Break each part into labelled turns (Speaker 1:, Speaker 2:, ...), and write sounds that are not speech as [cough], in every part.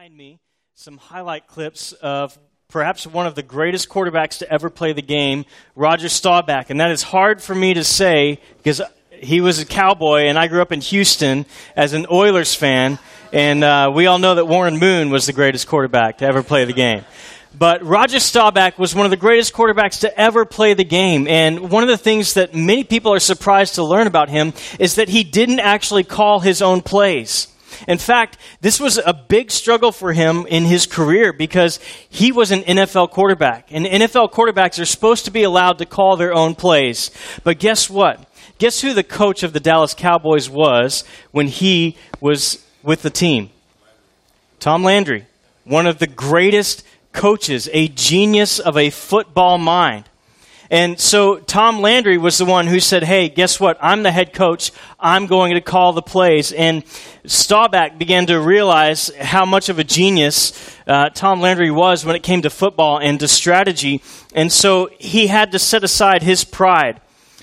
Speaker 1: behind me some highlight clips of perhaps one of the greatest quarterbacks to ever play the game, Roger Staubach. And that is hard for me to say because he was a cowboy and I grew up in Houston as an Oilers fan. And uh, we all know that Warren Moon was the greatest quarterback to ever play the game. But Roger Staubach was one of the greatest quarterbacks to ever play the game. And one of the things that many people are surprised to learn about him is that he didn't actually call his own plays. In fact, this was a big struggle for him in his career because he was an NFL quarterback. And NFL quarterbacks are supposed to be allowed to call their own plays. But guess what? Guess who the coach of the Dallas Cowboys was when he was with the team? Tom Landry, one of the greatest coaches, a genius of a football mind. And so Tom Landry was the one who said, Hey, guess what? I'm the head coach. I'm going to call the plays. And Staubach began to realize how much of a genius uh, Tom Landry was when it came to football and to strategy. And so he had to set aside his pride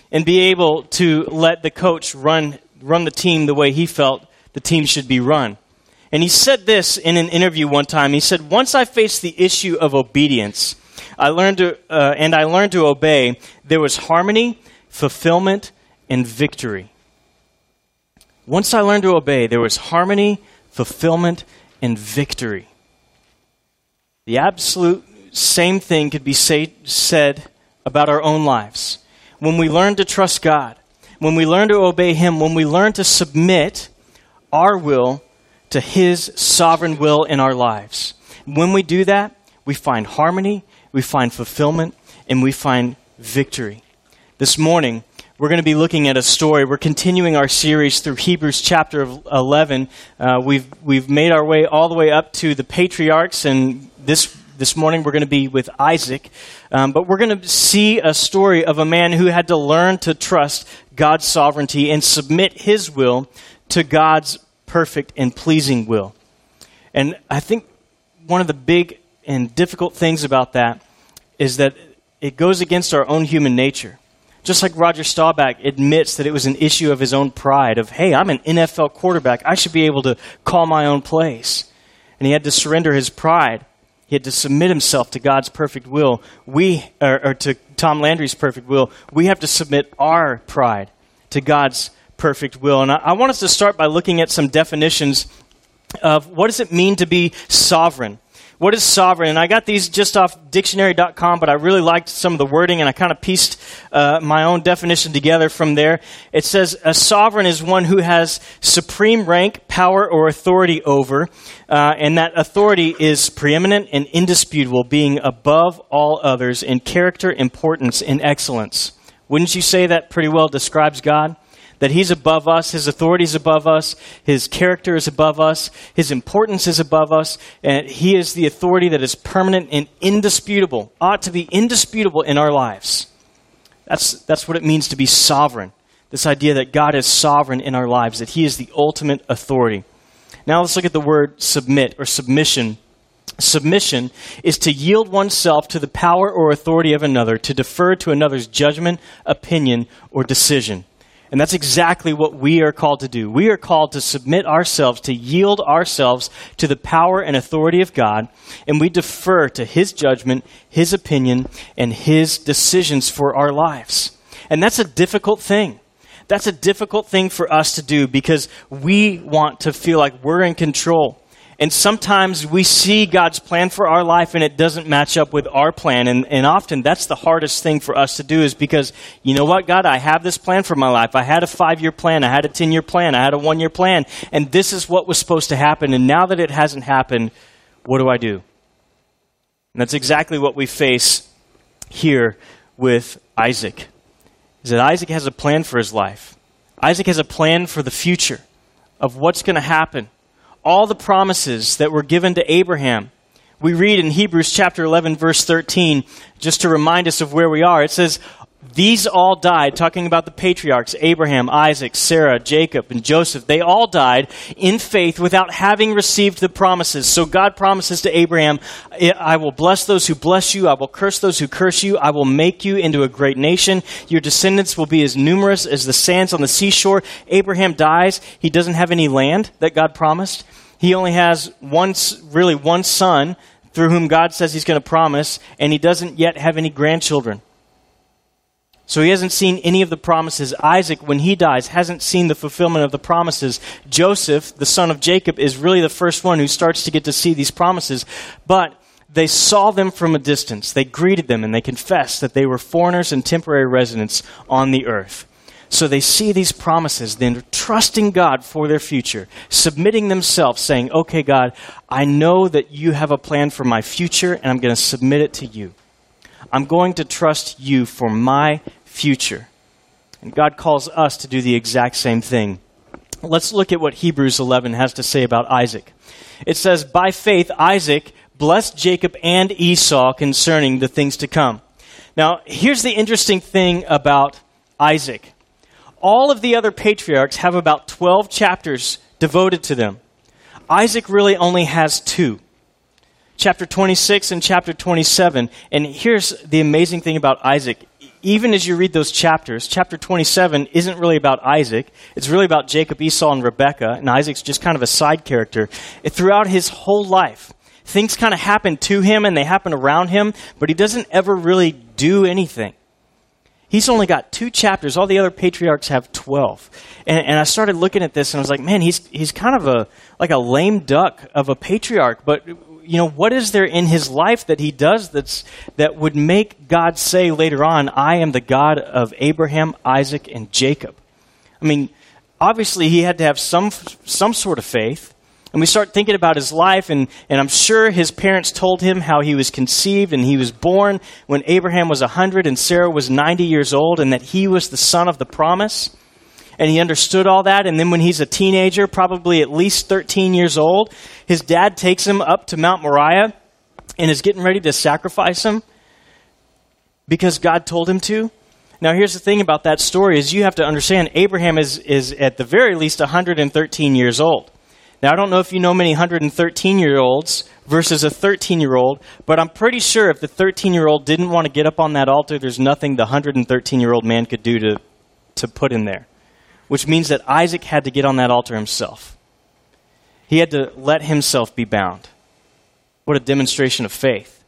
Speaker 1: and be able to let the coach run, run the team the way he felt the team should be run. And he said this in an interview one time. He said, Once I faced the issue of obedience, I learned to, uh, and I learned to obey. There was harmony, fulfillment, and victory. Once I learned to obey, there was harmony, fulfillment, and victory. The absolute same thing could be say, said about our own lives. When we learn to trust God, when we learn to obey Him, when we learn to submit our will to His sovereign will in our lives. When we do that, we find harmony, we find fulfillment, and we find victory. This morning, we're going to be looking at a story. We're continuing our series through Hebrews chapter 11. Uh, we've, we've made our way all the way up to the patriarchs, and this, this morning we're going to be with Isaac. Um, but we're going to see a story of a man who had to learn to trust God's sovereignty and submit his will to God's perfect and pleasing will. And I think one of the big and difficult things about that is that it goes against our own human nature. Just like Roger Staubach admits that it was an issue of his own pride of, hey, I'm an NFL quarterback. I should be able to call my own plays. And he had to surrender his pride. He had to submit himself to God's perfect will. We, or, or to Tom Landry's perfect will. We have to submit our pride to God's perfect will. And I, I want us to start by looking at some definitions of what does it mean to be sovereign. What is sovereign? And I got these just off dictionary.com, but I really liked some of the wording and I kind of pieced uh, my own definition together from there. It says a sovereign is one who has supreme rank, power, or authority over, uh, and that authority is preeminent and indisputable, being above all others in character, importance, and excellence. Wouldn't you say that pretty well describes God? That He's above us, His authority is above us, His character is above us, His importance is above us, and He is the authority that is permanent and indisputable, ought to be indisputable in our lives. That's, that's what it means to be sovereign. This idea that God is sovereign in our lives, that He is the ultimate authority. Now let's look at the word submit or submission. Submission is to yield oneself to the power or authority of another, to defer to another's judgment, opinion, or decision. And that's exactly what we are called to do. We are called to submit ourselves, to yield ourselves to the power and authority of God, and we defer to His judgment, His opinion, and His decisions for our lives. And that's a difficult thing. That's a difficult thing for us to do because we want to feel like we're in control. And sometimes we see God's plan for our life and it doesn't match up with our plan. And, and often that's the hardest thing for us to do is because, you know what, God, I have this plan for my life. I had a five year plan. I had a 10 year plan. I had a one year plan. And this is what was supposed to happen. And now that it hasn't happened, what do I do? And that's exactly what we face here with Isaac. Is that Isaac has a plan for his life. Isaac has a plan for the future of what's going to happen all the promises that were given to Abraham. We read in Hebrews chapter 11, verse 13, just to remind us of where we are. It says, these all died, talking about the patriarchs Abraham, Isaac, Sarah, Jacob, and Joseph. They all died in faith without having received the promises. So God promises to Abraham, I will bless those who bless you, I will curse those who curse you, I will make you into a great nation. Your descendants will be as numerous as the sands on the seashore. Abraham dies. He doesn't have any land that God promised. He only has one, really one son through whom God says he's going to promise, and he doesn't yet have any grandchildren. So he hasn't seen any of the promises. Isaac, when he dies, hasn't seen the fulfillment of the promises. Joseph, the son of Jacob, is really the first one who starts to get to see these promises. But they saw them from a distance. They greeted them and they confessed that they were foreigners and temporary residents on the earth. So they see these promises, then trusting God for their future, submitting themselves, saying, Okay, God, I know that you have a plan for my future, and I'm going to submit it to you. I'm going to trust you for my future. And God calls us to do the exact same thing. Let's look at what Hebrews 11 has to say about Isaac. It says, By faith, Isaac blessed Jacob and Esau concerning the things to come. Now, here's the interesting thing about Isaac. All of the other patriarchs have about 12 chapters devoted to them. Isaac really only has two chapter 26 and chapter 27. And here's the amazing thing about Isaac. Even as you read those chapters, chapter 27 isn't really about Isaac. It's really about Jacob, Esau, and Rebekah. And Isaac's just kind of a side character. throughout his whole life, things kind of happen to him and they happen around him, but he doesn't ever really do anything. He's only got two chapters. All the other patriarchs have 12. And, and, I started looking at this and I was like, man, he's, he's kind of a, like a lame duck of a patriarch. But, you know, what is there in his life that he does that's, that would make God say later on, I am the God of Abraham, Isaac, and Jacob? I mean, obviously he had to have some, some sort of faith. And we start thinking about his life, and, and I'm sure his parents told him how he was conceived and he was born when Abraham was 100 and Sarah was 90 years old, and that he was the son of the promise. And he understood all that. And then when he's a teenager, probably at least 13 years old, his dad takes him up to Mount Moriah and is getting ready to sacrifice him because God told him to. Now, here's the thing about that story is you have to understand Abraham is, is at the very least 113 years old. Now, I don't know if you know many 113 year olds versus a 13 year old, but I'm pretty sure if the 13 year old didn't want to get up on that altar, there's nothing the 113 year old man could do to, to put in there. Which means that Isaac had to get on that altar himself. He had to let himself be bound. What a demonstration of faith.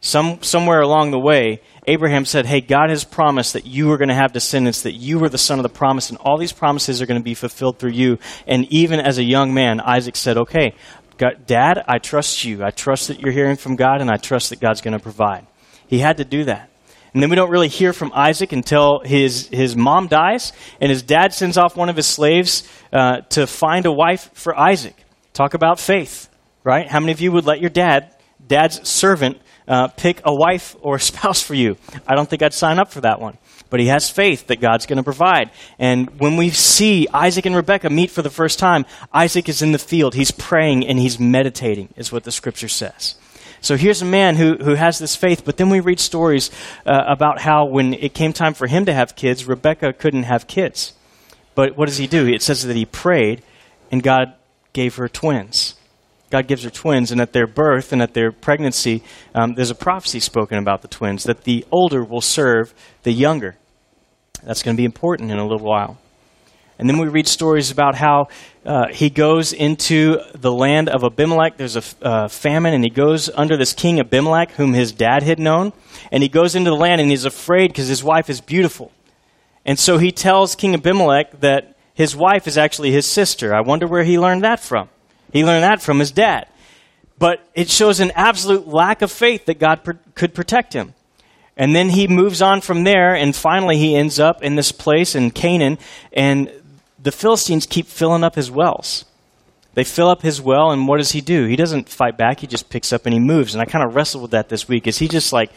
Speaker 1: Some, somewhere along the way, Abraham said, Hey, God has promised that you are going to have descendants, that you are the son of the promise, and all these promises are going to be fulfilled through you. And even as a young man, Isaac said, Okay, God, Dad, I trust you. I trust that you're hearing from God, and I trust that God's going to provide. He had to do that. And then we don't really hear from Isaac until his, his mom dies, and his dad sends off one of his slaves uh, to find a wife for Isaac. Talk about faith, right? How many of you would let your dad, dad's servant, uh, pick a wife or a [laughs] spouse for you. I don't think I'd sign up for that one. But he has faith that God's going to provide. And when we see Isaac and Rebekah meet for the first time, Isaac is in the field. He's praying and he's meditating, is what the scripture says. So here's a man who, who has this faith, but then we read stories uh, about how when it came time for him to have kids, Rebecca couldn't have kids. But what does he do? It says that he prayed and God gave her twins. God gives her twins, and at their birth and at their pregnancy, um, there's a prophecy spoken about the twins that the older will serve the younger. That's going to be important in a little while. And then we read stories about how uh, he goes into the land of Abimelech. There's a uh, famine, and he goes under this king Abimelech, whom his dad had known. And he goes into the land, and he's afraid because his wife is beautiful. And so he tells King Abimelech that his wife is actually his sister. I wonder where he learned that from. He learned that from his dad. But it shows an absolute lack of faith that God could protect him. And then he moves on from there, and finally he ends up in this place in Canaan, and the Philistines keep filling up his wells. They fill up his well, and what does he do? He doesn't fight back, he just picks up and he moves. And I kind of wrestled with that this week. Is he just like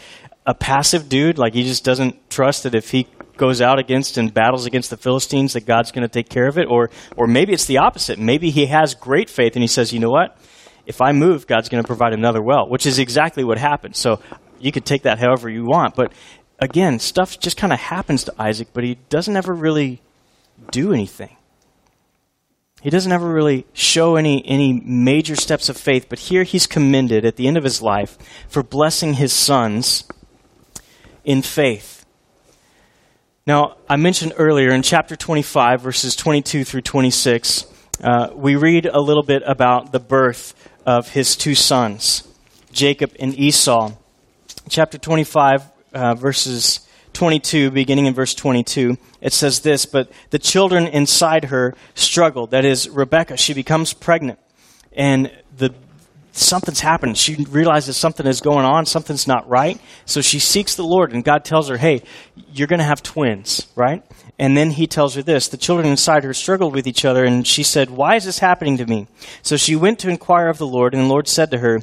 Speaker 1: a passive dude? Like he just doesn't trust that if he goes out against and battles against the Philistines that God's going to take care of it or or maybe it's the opposite. Maybe he has great faith and he says, "You know what? If I move, God's going to provide another well," which is exactly what happened. So you could take that however you want, but again, stuff just kind of happens to Isaac, but he doesn't ever really do anything. He doesn't ever really show any, any major steps of faith, but here he's commended at the end of his life for blessing his sons in faith. Now, I mentioned earlier in chapter 25, verses 22 through 26, uh, we read a little bit about the birth of his two sons, Jacob and Esau. Chapter 25, uh, verses 22, beginning in verse 22, it says this But the children inside her struggled. That is, Rebecca, she becomes pregnant. And the something's happened. She realizes something is going on, something's not right. So she seeks the Lord, and God tells her, Hey, you're going to have twins, right? And then he tells her this The children inside her struggled with each other, and she said, Why is this happening to me? So she went to inquire of the Lord, and the Lord said to her,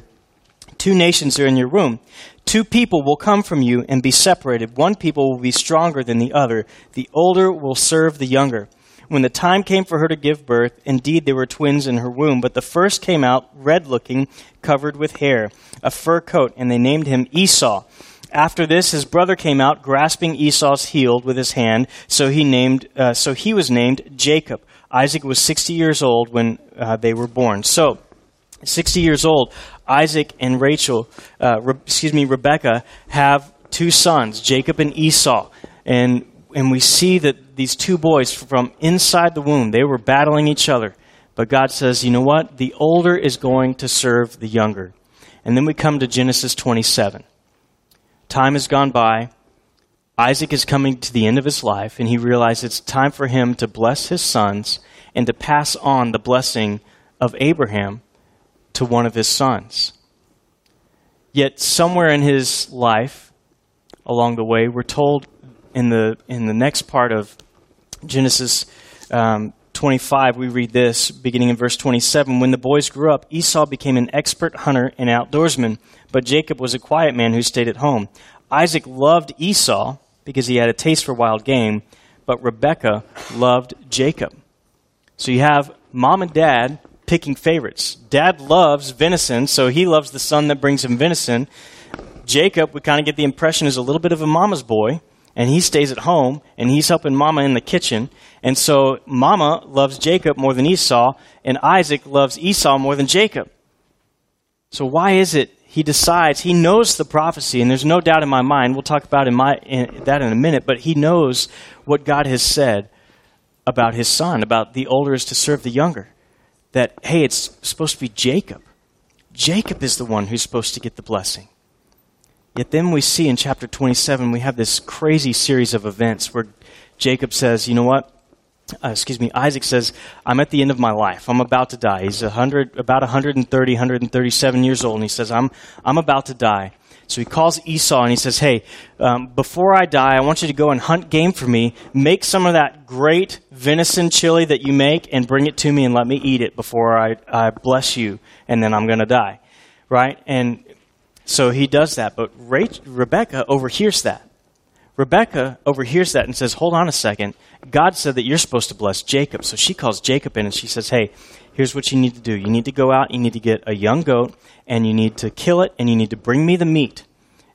Speaker 1: Two nations are in your womb. Two people will come from you and be separated. One people will be stronger than the other. The older will serve the younger. When the time came for her to give birth, indeed there were twins in her womb, but the first came out red looking, covered with hair, a fur coat, and they named him Esau. After this, his brother came out, grasping Esau's heel with his hand. So he named, uh, so he was named Jacob. Isaac was sixty years old when uh, they were born. So, sixty years old, Isaac and Rachel, uh, Re- excuse me, Rebecca have two sons, Jacob and Esau, and and we see that these two boys from inside the womb they were battling each other. But God says, you know what? The older is going to serve the younger. And then we come to Genesis 27. Time has gone by. Isaac is coming to the end of his life, and he realizes it's time for him to bless his sons and to pass on the blessing of Abraham to one of his sons. Yet, somewhere in his life, along the way, we're told in the, in the next part of Genesis um, 25, we read this, beginning in verse 27. When the boys grew up, Esau became an expert hunter and outdoorsman but Jacob was a quiet man who stayed at home. Isaac loved Esau because he had a taste for wild game, but Rebekah loved Jacob. So you have mom and dad picking favorites. Dad loves venison, so he loves the son that brings him venison. Jacob, we kind of get the impression, is a little bit of a mama's boy, and he stays at home, and he's helping mama in the kitchen. And so mama loves Jacob more than Esau, and Isaac loves Esau more than Jacob. So why is it he decides, he knows the prophecy, and there's no doubt in my mind, we'll talk about in my, in, that in a minute, but he knows what God has said about his son, about the older is to serve the younger. That, hey, it's supposed to be Jacob. Jacob is the one who's supposed to get the blessing. Yet then we see in chapter 27, we have this crazy series of events where Jacob says, you know what? uh, excuse me, Isaac says, I'm at the end of my life. I'm about to die. He's 100, about 130, 137 years old, and he says, I'm, I'm about to die. So he calls Esau and he says, Hey, um, before I die, I want you to go and hunt game for me. Make some of that great venison chili that you make and bring it to me and let me eat it before I, I bless you, and then I'm going to die. Right? And so he does that. But Rachel, Rebecca overhears that. Rebecca overhears that and says, Hold on a second. God said that you're supposed to bless Jacob. So she calls Jacob in and she says, Hey, here's what you need to do. You need to go out, you need to get a young goat, and you need to kill it, and you need to bring me the meat.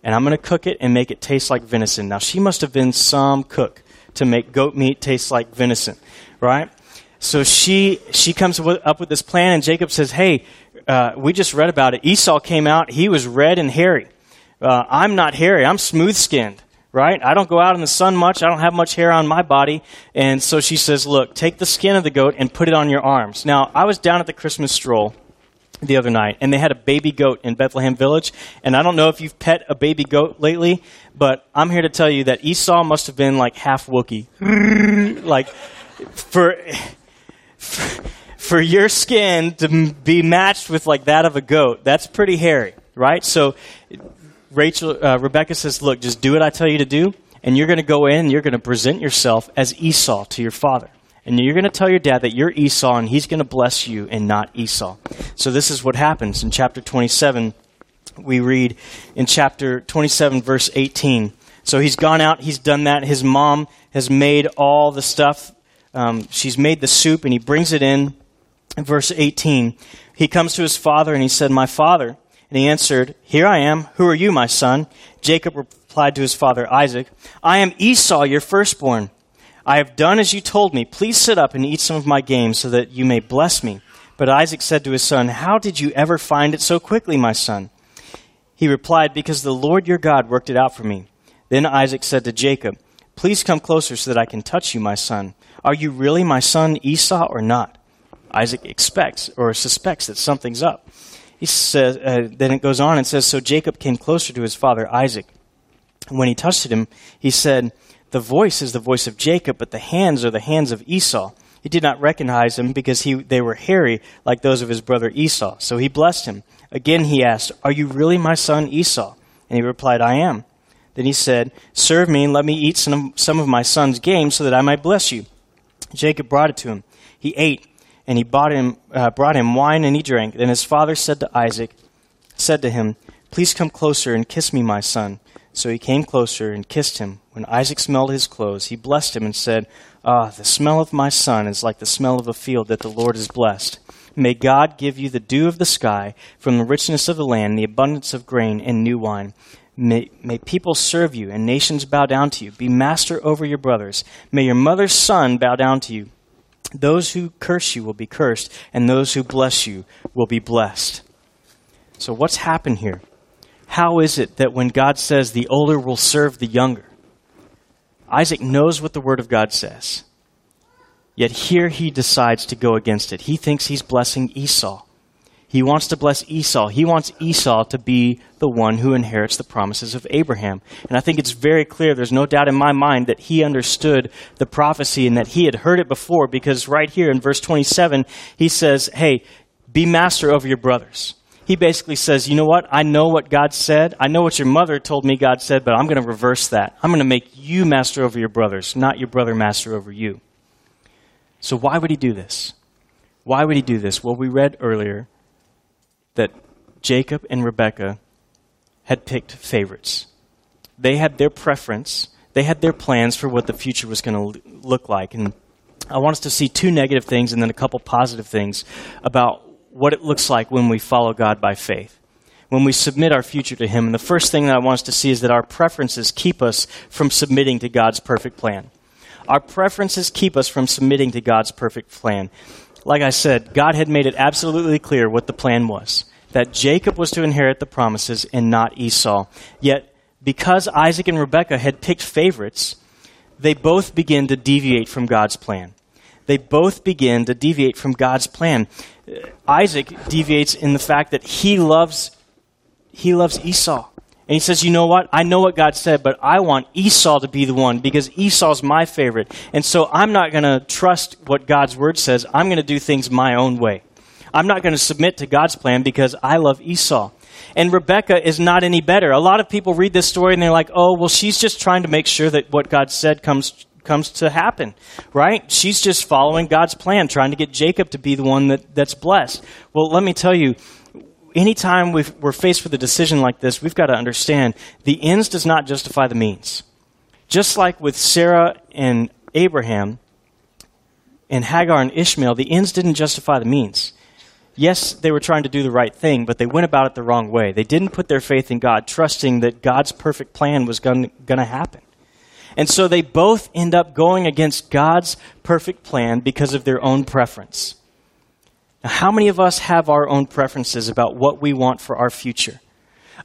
Speaker 1: And I'm going to cook it and make it taste like venison. Now, she must have been some cook to make goat meat taste like venison, right? So she, she comes up with this plan, and Jacob says, Hey, uh, we just read about it. Esau came out, he was red and hairy. Uh, I'm not hairy, I'm smooth skinned right? I don't go out in the sun much. I don't have much hair on my body. And so she says, Look, take the skin of the goat and put it on your arms. Now, I was down at the Christmas stroll the other night, and they had a baby goat in Bethlehem Village. And I don't know if you've pet a baby goat lately, but I'm here to tell you that Esau must have been like half Wookie. [laughs] like, for. For your skin to be matched with like that of a goat, that's pretty hairy, right? So Rachel, uh, Rebecca says, Look, just do what I tell you to do, and you're going to go in and you're going to present yourself as Esau to your father. And you're going to tell your dad that you're Esau and he's going to bless you and not Esau. So this is what happens in chapter 27. We read in chapter 27, verse 18. So he's gone out, he's done that. His mom has made all the stuff. Um, she's made the soup and he brings it in. in. Verse 18. He comes to his father and he said, My father. And he answered, Here I am. Who are you, my son? Jacob replied to his father Isaac, I am Esau, your firstborn. I have done as you told me. Please sit up and eat some of my game so that you may bless me. But Isaac said to his son, How did you ever find it so quickly, my son? He replied, Because the Lord your God worked it out for me. Then Isaac said to Jacob, Please come closer so that I can touch you, my son. Are you really my son Esau or not? Isaac expects or suspects that something's up. He says, uh, then it goes on and says, So Jacob came closer to his father Isaac. And when he touched him, he said, The voice is the voice of Jacob, but the hands are the hands of Esau. He did not recognize him because he, they were hairy like those of his brother Esau. So he blessed him. Again he asked, Are you really my son Esau? And he replied, I am. Then he said, Serve me and let me eat some, some of my son's game so that I might bless you. Jacob brought it to him. He ate, and he brought him, uh, brought him wine, and he drank. Then his father said to Isaac, said to him, Please come closer and kiss me, my son. So he came closer and kissed him. When Isaac smelled his clothes, he blessed him and said, Ah, the smell of my son is like the smell of a field that the Lord has blessed. May God give you the dew of the sky from the richness of the land, the abundance of grain and new wine. May, may people serve you and nations bow down to you. Be master over your brothers. May your mother's son bow down to you. Those who curse you will be cursed, and those who bless you will be blessed. So, what's happened here? How is it that when God says the older will serve the younger, Isaac knows what the Word of God says, yet here he decides to go against it? He thinks he's blessing Esau. He wants to bless Esau. He wants Esau to be the one who inherits the promises of Abraham. And I think it's very clear, there's no doubt in my mind that he understood the prophecy and that he had heard it before because right here in verse 27, he says, Hey, be master over your brothers. He basically says, You know what? I know what God said. I know what your mother told me God said, but I'm going to reverse that. I'm going to make you master over your brothers, not your brother master over you. So why would he do this? Why would he do this? Well, we read earlier Jacob and Rebekah had picked favorites. They had their preference, they had their plans for what the future was going to look like. And I want us to see two negative things and then a couple positive things about what it looks like when we follow God by faith. When we submit our future to Him. And the first thing that I want us to see is that our preferences keep us from submitting to God's perfect plan. Our preferences keep us from submitting to God's perfect plan. Like I said, God had made it absolutely clear what the plan was that Jacob was to inherit the promises and not Esau. Yet, because Isaac and Rebekah had picked favorites, they both begin to deviate from God's plan. They both begin to deviate from God's plan. Isaac deviates in the fact that he loves he loves Esau. And he says, You know what? I know what God said, but I want Esau to be the one because Esau's my favorite. And so I'm not going to trust what God's word says. I'm going to do things my own way. I'm not going to submit to God's plan because I love Esau. And Rebecca is not any better. A lot of people read this story and they're like, oh, well, she's just trying to make sure that what God said comes comes to happen, right? She's just following God's plan, trying to get Jacob to be the one that, that's blessed. Well, let me tell you, anytime we are faced with a decision like this, we've got to understand the ends does not justify the means. Just like with Sarah and Abraham and Hagar and Ishmael, the ends didn't justify the means yes, they were trying to do the right thing, but they went about it the wrong way. They didn't put their faith in God, trusting that God's perfect plan was going to happen. And so they both end up going against God's perfect plan because of their own preference. Now, how many of us have our own preferences about what we want for our future?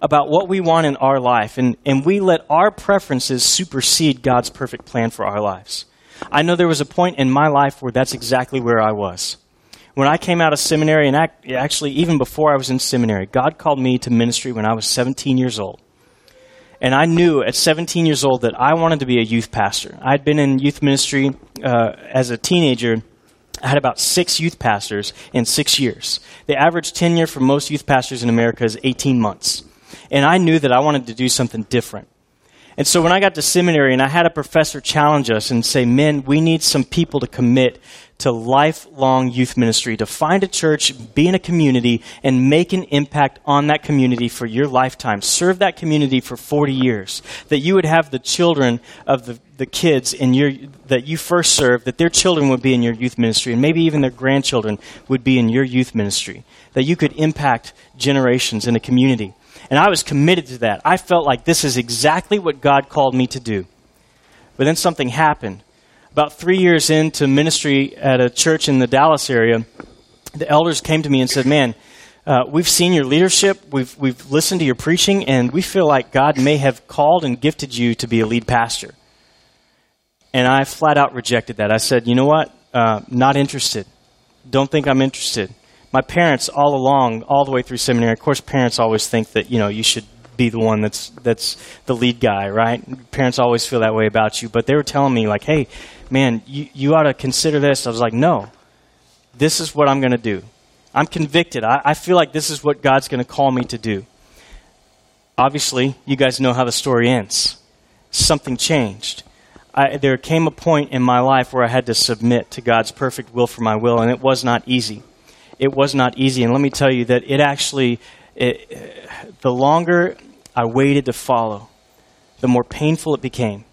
Speaker 1: About what we want in our life, and, and we let our preferences supersede God's perfect plan for our lives. I know there was a point in my life where that's exactly where I was when I came out of seminary, and actually even before I was in seminary, God called me to ministry when I was 17 years old. And I knew at 17 years old that I wanted to be a youth pastor. I'd been in youth ministry uh, as a teenager. I had about six youth pastors in six years. The average tenure for most youth pastors in America is 18 months. And I knew that I wanted to do something different. And so when I got to seminary and I had a professor challenge us and say, men, we need some people to commit to lifelong youth ministry, to find a church, be in a community, and make an impact on that community for your lifetime. Serve that community for 40 years. That you would have the children of the, the kids in your, that you first served, that their children would be in your youth ministry, and maybe even their grandchildren would be in your youth ministry. That you could impact generations in a community. And I was committed to that. I felt like this is exactly what God called me to do. But then something happened about three years into ministry at a church in the Dallas area, the elders came to me and said, Man, uh, we've seen your leadership, we've, we've listened to your preaching, and we feel like God may have called and gifted you to be a lead pastor. And I flat out rejected that. I said, You know what? Uh, not interested. don't think I'm interested. My parents, all along, all the way through seminary, of course, parents always think that you know you should be the one that's that's the lead guy, right? Parents always feel that way about you, but they were telling me like, "Hey, man, you you ought to consider this." I was like, "No, this is what I'm going to do. I'm convicted. I, I feel like this is what God's going to call me to do." Obviously, you guys know how the story ends. Something changed. I, there came a point in my life where I had to submit to God's perfect will for my will, and it was not easy. It was not easy, and let me tell you that it actually, it, the longer I waited to follow, the more painful it became.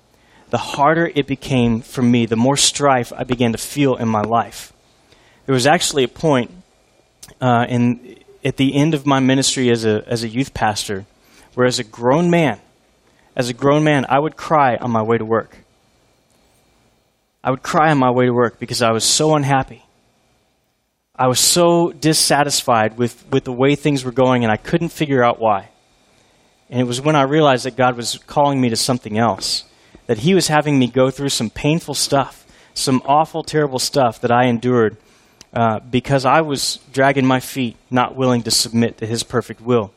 Speaker 1: The harder it became for me, the more strife I began to feel in my life. There was actually a point uh, in, at the end of my ministry as a, as a youth pastor where, as a grown man, as a grown man, I would cry on my way to work. I would cry on my way to work because I was so unhappy. I was so dissatisfied with, with the way things were going, and I couldn't figure out why. And it was when I realized that God was calling me to something else, that He was having me go through some painful stuff, some awful, terrible stuff that I endured uh, because I was dragging my feet, not willing to submit to His perfect will.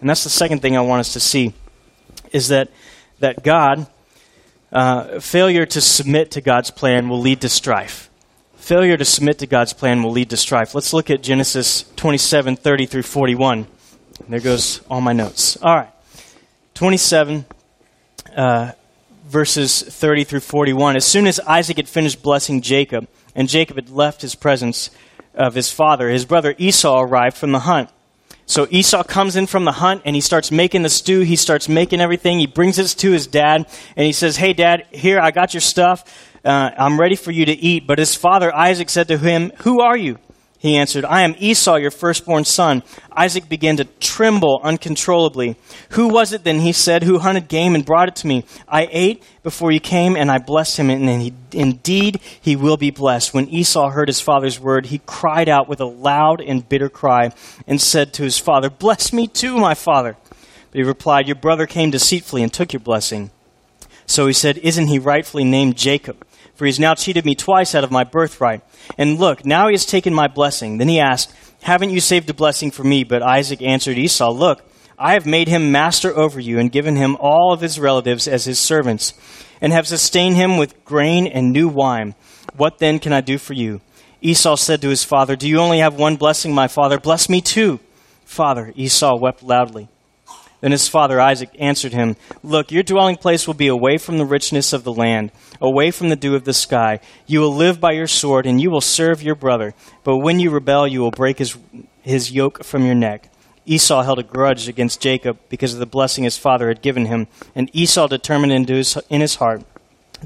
Speaker 1: And that's the second thing I want us to see is that, that God uh, failure to submit to God's plan will lead to strife. Failure to submit to God's plan will lead to strife. Let's look at Genesis 27 30 through 41. There goes all my notes. All right. 27, uh, verses 30 through 41. As soon as Isaac had finished blessing Jacob, and Jacob had left his presence of his father, his brother Esau arrived from the hunt. So Esau comes in from the hunt and he starts making the stew. He starts making everything. He brings it to his dad and he says, Hey, dad, here, I got your stuff. Uh, I'm ready for you to eat. But his father Isaac said to him, Who are you? He answered, I am Esau, your firstborn son. Isaac began to tremble uncontrollably. Who was it then, he said, who hunted game and brought it to me? I ate before you came, and I blessed him, and he, indeed he will be blessed. When Esau heard his father's word, he cried out with a loud and bitter cry and said to his father, Bless me too, my father. But he replied, Your brother came deceitfully and took your blessing. So he said, Isn't he rightfully named Jacob? For he has now cheated me twice out of my birthright. And look, now he has taken my blessing. Then he asked, Haven't you saved a blessing for me? But Isaac answered Esau, Look, I have made him master over you and given him all of his relatives as his servants, and have sustained him with grain and new wine. What then can I do for you? Esau said to his father, Do you only have one blessing, my father? Bless me too. Father, Esau wept loudly. Then his father Isaac answered him, Look, your dwelling place will be away from the richness of the land, away from the dew of the sky. You will live by your sword, and you will serve your brother. But when you rebel, you will break his, his yoke from your neck. Esau held a grudge against Jacob because of the blessing his father had given him, and Esau determined in his, in his heart,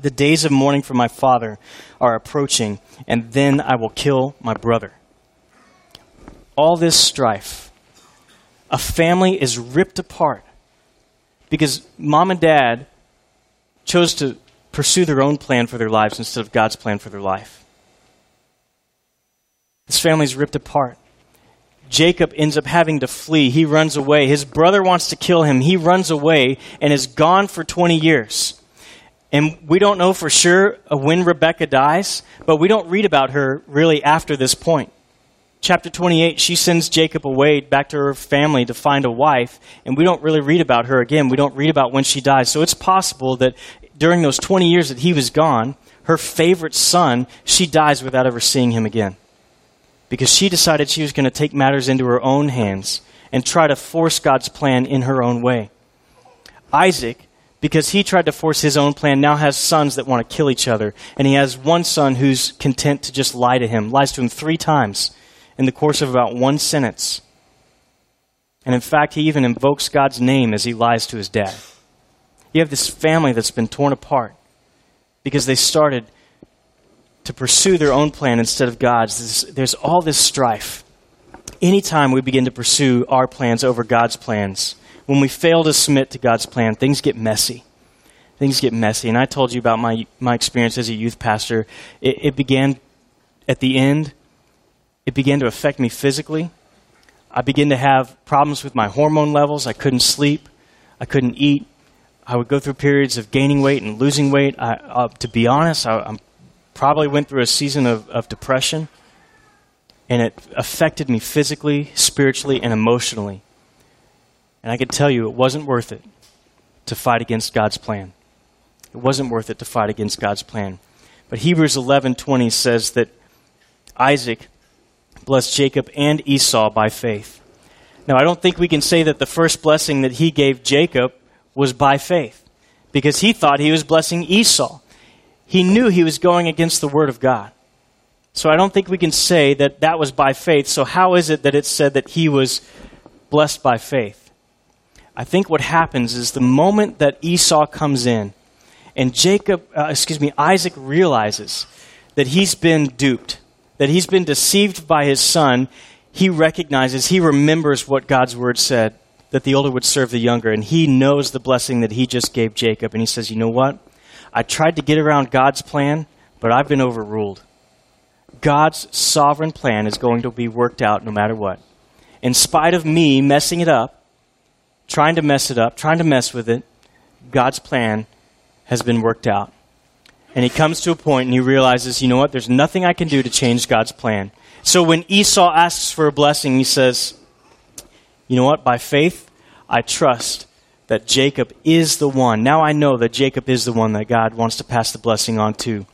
Speaker 1: The days of mourning for my father are approaching, and then I will kill my brother. All this strife a family is ripped apart because mom and dad chose to pursue their own plan for their lives instead of God's plan for their life. This family is ripped apart. Jacob ends up having to flee. He runs away. His brother wants to kill him. He runs away and is gone for 20 years. And we don't know for sure when Rebecca dies, but we don't read about her really after this point chapter 28, she sends Jacob away back to her family to find a wife, and we don't really read about her again. We don't read about when she dies. So it's possible that during those 20 years that he was gone, her favorite son, she dies without ever seeing him again. Because she decided she was going to take matters into her own hands and try to force God's plan in her own way. Isaac, because he tried to force his own plan, now has sons that want to kill each other. And he has one son who's content to just lie to him, lies to him three times in the course of about one sentence. And in fact, he even invokes God's name as he lies to his dad. You have this family that's been torn apart because they started to pursue their own plan instead of God's. There's, there's all this strife. Anytime we begin to pursue our plans over God's plans, when we fail to submit to God's plan, things get messy. Things get messy. And I told you about my, my experience as a youth pastor. It, it began at the end it began to affect me physically. I began to have problems with my hormone levels. I couldn't sleep. I couldn't eat. I would go through periods of gaining weight and losing weight. I, uh, to be honest, I, I, probably went through a season of, of depression. and it affected me physically, spiritually, and emotionally. And I can tell you, it wasn't worth it to fight against God's plan. It wasn't worth it to fight against God's plan. But Hebrews 11:20 says that Isaac blessed Jacob and Esau by faith. Now, I don't think we can say that the first blessing that he gave Jacob was by faith because he thought he was blessing Esau. He knew he was going against the word of God. So I don't think we can say that that was by faith. So how is it that it said that he was blessed by faith? I think what happens is the moment that Esau comes in and Jacob, uh, excuse me, Isaac realizes that he's been duped, that he's been deceived by his son, he recognizes, he remembers what God's word said, that the older would serve the younger, and he knows the blessing that he just gave Jacob, and he says, You know what? I tried to get around God's plan, but I've been overruled. God's sovereign plan is going to be worked out no matter what. In spite of me messing it up, trying to mess it up, trying to mess with it, God's plan has been worked out. And he comes to a point and he realizes, you know what, there's nothing I can do to change God's plan. So when Esau asks for a blessing, he says, you know what, by faith, I trust that Jacob is the one. Now I know that Jacob is the one that God wants to pass the blessing on to.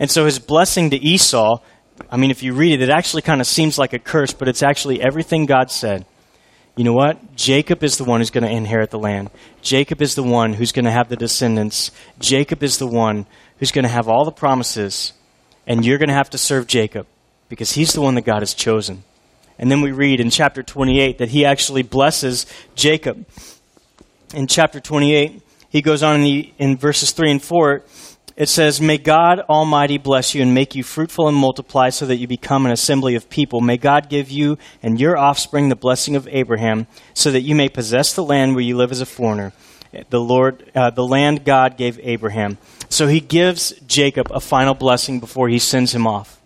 Speaker 1: And so his blessing to Esau, I mean, if you read it, it actually kind of seems like a curse, but it's actually everything God said you know what? Jacob is the one who's going to inherit the land. Jacob is the one who's going to have the descendants. Jacob is the one who's going to have all the promises. And you're going to have to serve Jacob because he's the one that God has chosen. And then we read in chapter 28 that he actually blesses Jacob. In chapter 28, he goes on in, the, in verses 3 and 4 it says, May God Almighty bless you and make you fruitful and multiply so that you become an assembly of people. May God give you and your offspring the blessing of Abraham so that you may possess the land where you live as a foreigner. The Lord, uh, the land God gave Abraham. So he gives Jacob a final blessing before he sends him off.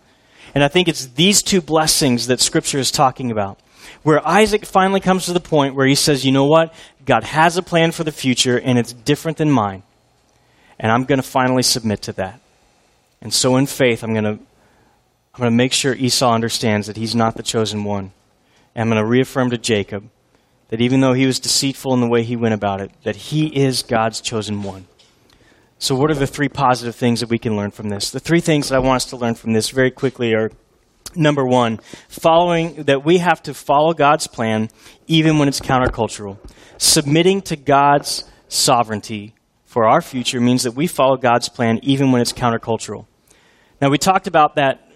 Speaker 1: And I think it's these two blessings that Scripture is talking about. Where Isaac finally comes to the point where he says, you know what? God has a plan for the future and it's different than mine. And I'm going to finally submit to that. And so in faith, I'm going to I'm going to make sure Esau understands that he's not the chosen one. And I'm going to reaffirm to Jacob that even though he was deceitful in the way he went about it, that he is God's chosen one. So, what are the three positive things that we can learn from this? The three things that I want us to learn from this very quickly are number one, following that we have to follow God's plan even when it's countercultural. Submitting to God's sovereignty for our future means that we follow God's plan even when it's countercultural. Now, we talked about that,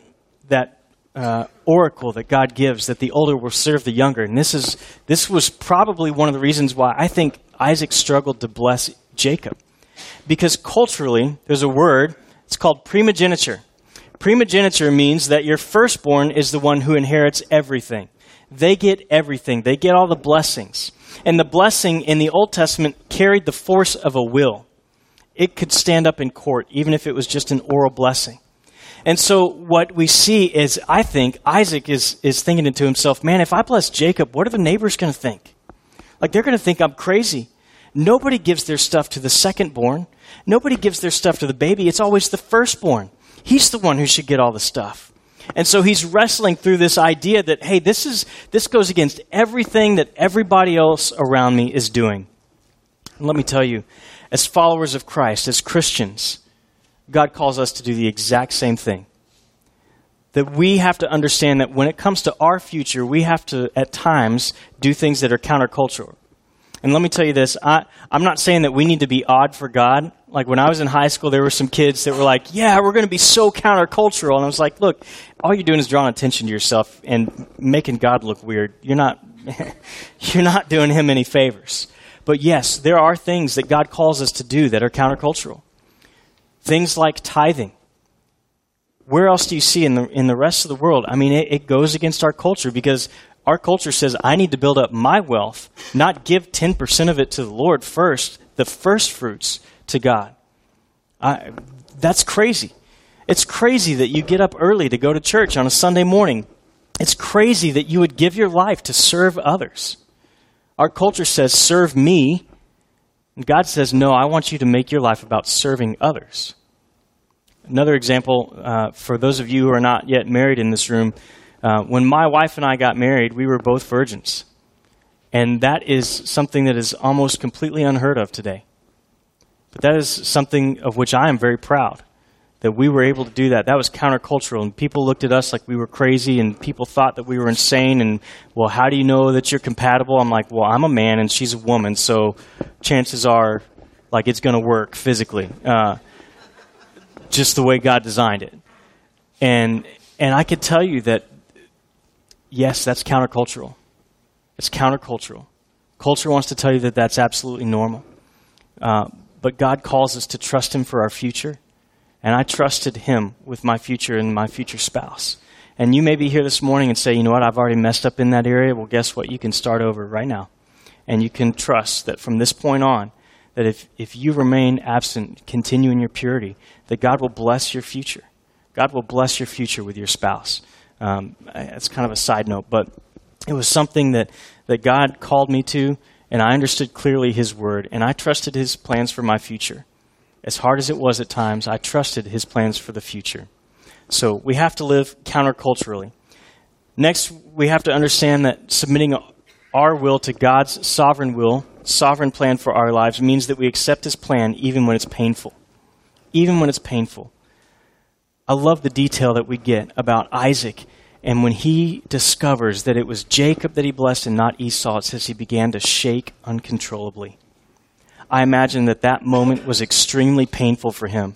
Speaker 1: that uh, oracle that God gives that the older will serve the younger. And this, is, this was probably one of the reasons why I think Isaac struggled to bless Jacob. Because culturally, there's a word, it's called primogeniture. Primogeniture means that your firstborn is the one who inherits everything. They get everything, they get all the blessings. And the blessing in the Old Testament carried the force of a will. It could stand up in court, even if it was just an oral blessing. And so what we see is, I think, Isaac is, is thinking to himself, man, if I bless Jacob, what are the neighbors going to think? Like, they're going to think I'm crazy. Nobody gives their stuff to the secondborn. Nobody gives their stuff to the baby. It's always the firstborn. He's the one who should get all the stuff. And so he's wrestling through this idea that, hey, this, is, this goes against everything that everybody else around me is doing. And let me tell you, as followers of Christ, as Christians, God calls us to do the exact same thing. That we have to understand that when it comes to our future, we have to, at times, do things that are countercultural. And let me tell you this I, I'm not saying that we need to be odd for God. Like when I was in high school, there were some kids that were like, yeah, we're going to be so countercultural. And I was like, look, all you're doing is drawing attention to yourself and making God look weird. You're not, [laughs] you're not doing him any favors. But yes, there are things that God calls us to do that are countercultural. Things like tithing. Where else do you see in the, in the rest of the world? I mean, it, it goes against our culture because our culture says, I need to build up my wealth, not give 10% of it to the Lord first, the first fruits to God. I, that's crazy. It's crazy that you get up early to go to church on a Sunday morning. It's crazy that you would give your life to serve others. Our culture says, serve me. And God says, no, I want you to make your life about serving others. Another example, uh, for those of you who are not yet married in this room, Uh, when my wife and I got married, we were both virgins. And that is something that is almost completely unheard of today. But that is something of which I am very proud that we were able to do that. That was countercultural, and people looked at us like we were crazy, and people thought that we were insane. And well, how do you know that you're compatible? I'm like, well, I'm a man and she's a woman, so chances are, like, it's going to work physically, uh, just the way God designed it. And and I could tell you that, yes, that's countercultural. It's countercultural. Culture wants to tell you that that's absolutely normal. Uh, but God calls us to trust Him for our future and I trusted him with my future and my future spouse. And you may be here this morning and say, you know what, I've already messed up in that area. Well, guess what? You can start over right now. And you can trust that from this point on, that if, if you remain absent, continue in your purity, that God will bless your future. God will bless your future with your spouse. Um, that's kind of a side note, but it was something that, that God called me to, and I understood clearly His word, and I trusted His plans for my future as hard as it was at times, I trusted his plans for the future. So we have to live counterculturally. Next, we have to understand that submitting our will to God's sovereign will, sovereign plan for our lives, means that we accept his plan even when it's painful. Even when it's painful. I love the detail that we get about Isaac and when he discovers that it was Jacob that he blessed and not Esau, it says he began to shake uncontrollably. I imagine that that moment was extremely painful for him.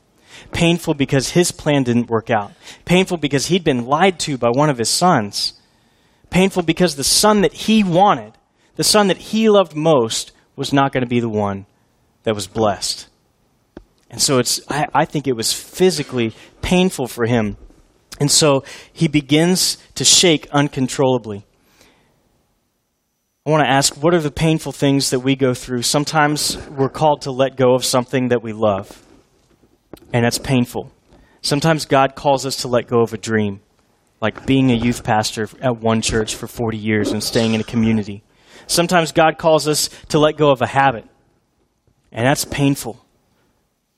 Speaker 1: Painful because his plan didn't work out. Painful because he'd been lied to by one of his sons. Painful because the son that he wanted, the son that he loved most, was not going to be the one that was blessed. And so it's, I, I think it was physically painful for him. And so he begins to shake uncontrollably. I want to ask what are the painful things that we go through? Sometimes we're called to let go of something that we love, and that's painful. Sometimes God calls us to let go of a dream, like being a youth pastor at one church for 40 years and staying in a community. Sometimes God calls us to let go of a habit, and that's painful.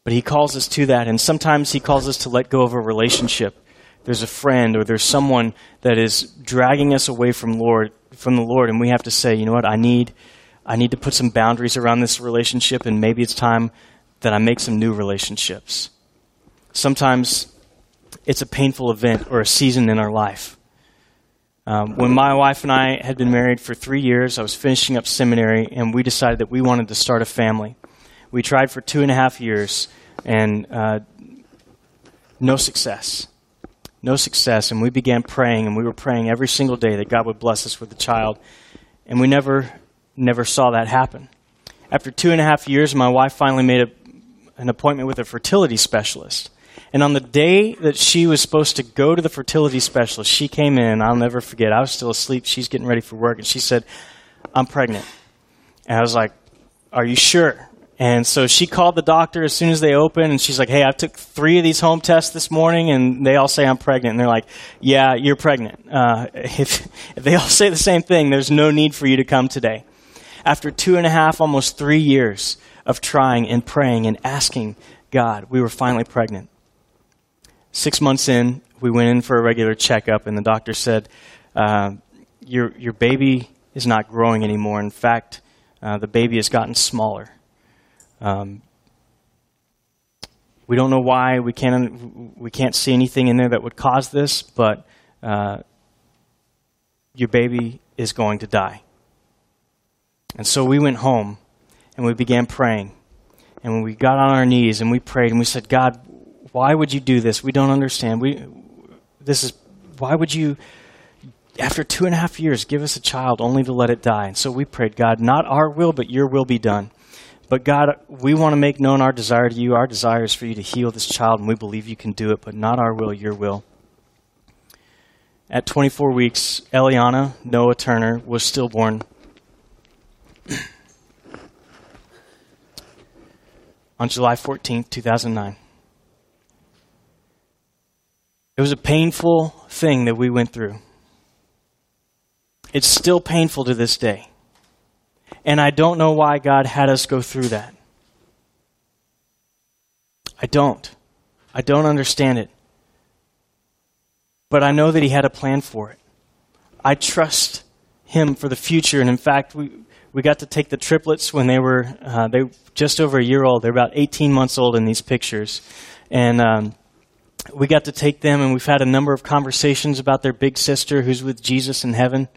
Speaker 1: But He calls us to that, and sometimes He calls us to let go of a relationship. There's a friend or there's someone that is dragging us away from Lord from the Lord, and we have to say, you know what, I need, I need to put some boundaries around this relationship, and maybe it's time that I make some new relationships. Sometimes it's a painful event or a season in our life. Um, when my wife and I had been married for three years, I was finishing up seminary, and we decided that we wanted to start a family. We tried for two and a half years, and uh, no success no success, and we began praying, and we were praying every single day that God would bless us with a child, and we never, never saw that happen. After two and a half years, my wife finally made a, an appointment with a fertility specialist. And on the day that she was supposed to go to the fertility specialist, she came in. I'll never forget. I was still asleep. She's getting ready for work, and she said, I'm pregnant. And I was like, Are you sure? And so she called the doctor as soon as they opened, and she's like, "Hey, I took three of these home tests this morning, and they all say I'm pregnant." And they're like, "Yeah, you're pregnant. Uh, [laughs] if, if they all say the same thing, there's no need for you to come today." After two and a half, almost three years of trying and praying and asking God, we were finally pregnant. Six months in, we went in for a regular checkup, and the doctor said, uh, "Your your baby is not growing anymore. In fact, uh, the baby has gotten smaller." Um, we don't know why. We can't, we can't see anything in there that would cause this, but uh, your baby is going to die. And so we went home and we began praying. And we got on our knees and we prayed and we said, God, why would you do this? We don't understand. We, this is, why would you, after two and a half years, give us a child only to let it die? And so we prayed, God, not our will, but your will be done. But God, we want to make known our desire to you. Our desire is for you to heal this child, and we believe you can do it, but not our will, your will. At 24 weeks, Eliana Noah Turner was stillborn. on July 14, 2009. It was a painful thing that we went through. It's still painful to this day. And I don't know why God had us go through that. I don't. I don't understand it. But I know that He had a plan for it. I trust Him for the future. And in fact, we, we got to take the triplets when they were uh, they just over a year old. They're about 18 months old in these pictures, and um, we got to take them, and we've had a number of conversations about their big sister who's with Jesus in heaven.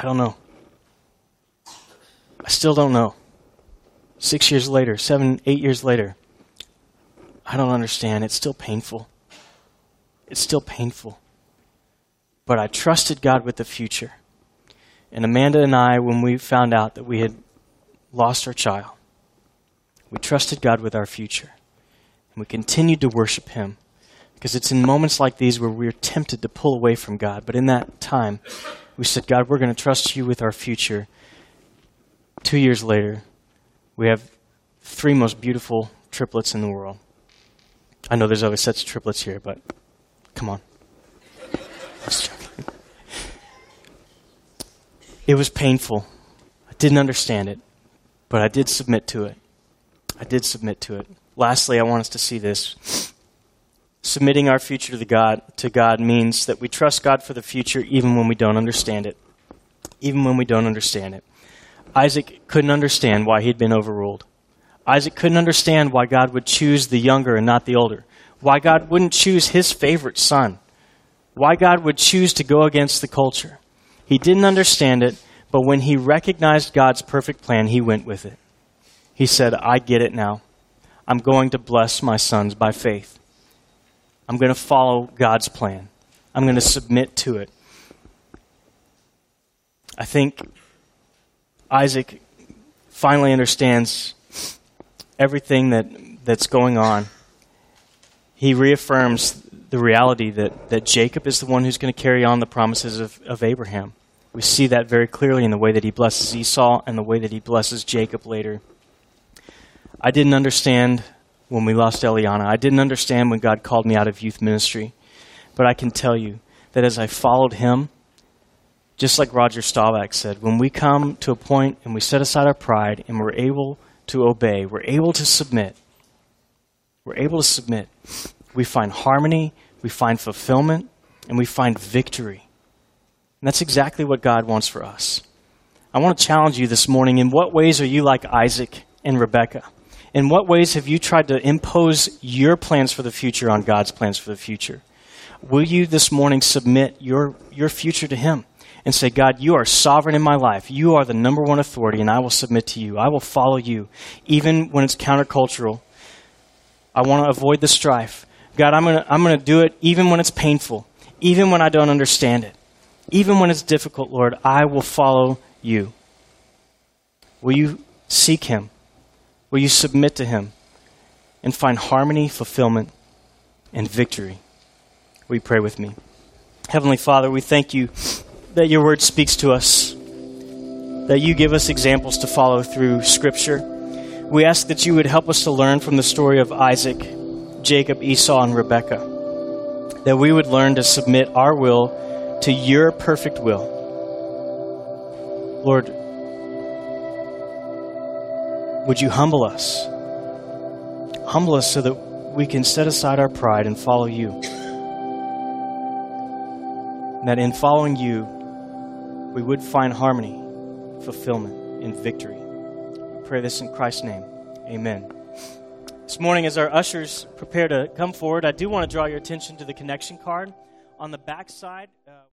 Speaker 1: I don't know. I still don't know. Six years later, seven, eight years later, I don't understand. It's still painful. It's still painful. But I trusted God with the future. And Amanda and I, when we found out that we had lost our child, we trusted God with our future. And we continued to worship Him. Because it's in moments like these where we're tempted to pull away from God. But in that time, we said, God, we're going to trust you with our future. Two years later, we have three most beautiful triplets in the world. I know there's other sets of triplets here, but come on. It was painful. I didn't understand it, but I did submit to it. I did submit to it. Lastly, I want us to see this. Submitting our future to, the God, to God means that we trust God for the future even when we don't understand it. Even when we don't understand it. Isaac couldn't understand why he'd been overruled. Isaac couldn't understand why God would choose the younger and not the older. Why God wouldn't choose his favorite son. Why God would choose to go against the culture. He didn't understand it, but when he recognized God's perfect plan, he went with it. He said, I get it now. I'm going to bless my sons by faith. I'm going to follow God's plan. I'm going to submit to it. I think Isaac finally understands everything that, that's going on. He reaffirms the reality that, that Jacob is the one who's going to carry on the promises of, of Abraham. We see that very clearly in the way that he blesses Esau and the way that he blesses Jacob later. I didn't understand when we lost Eliana. I didn't understand when God called me out of youth ministry. But I can tell you that as I followed Him, just like Roger Staubach said, when we come to a point and we set aside our pride and we're able to obey, we're able to submit, we're able to submit, we find harmony, we find fulfillment, and we find victory. And that's exactly what God wants for us. I want to challenge you this morning in what ways are you like Isaac and Rebekah? In what ways have you tried to impose your plans for the future on God's plans for the future? Will you this morning submit your, your future to Him and say, God, you are sovereign in my life. You are the number one authority, and I will submit to you. I will follow you, even when it's countercultural. I want to avoid the strife. God, I'm going to I'm going to do it even when it's painful, even when I don't understand it, even when it's difficult, Lord. I will follow you. Will you seek Him? Will you submit to Him and find harmony, fulfillment, and victory? Will you pray with me? Heavenly Father, we thank you that your word speaks to us, that you give us examples to follow through Scripture. We ask that you would help us to learn from the story of Isaac, Jacob, Esau, and Rebekah, that we would learn to submit our will to your perfect will. Lord, would you humble us? Humble us so that we can set aside our pride and follow you. And that in following you, we would find harmony, fulfillment, and victory. We pray this in Christ's name. Amen. This morning, as our ushers prepare to come forward, I do want to draw your attention to the connection card on the back side. Uh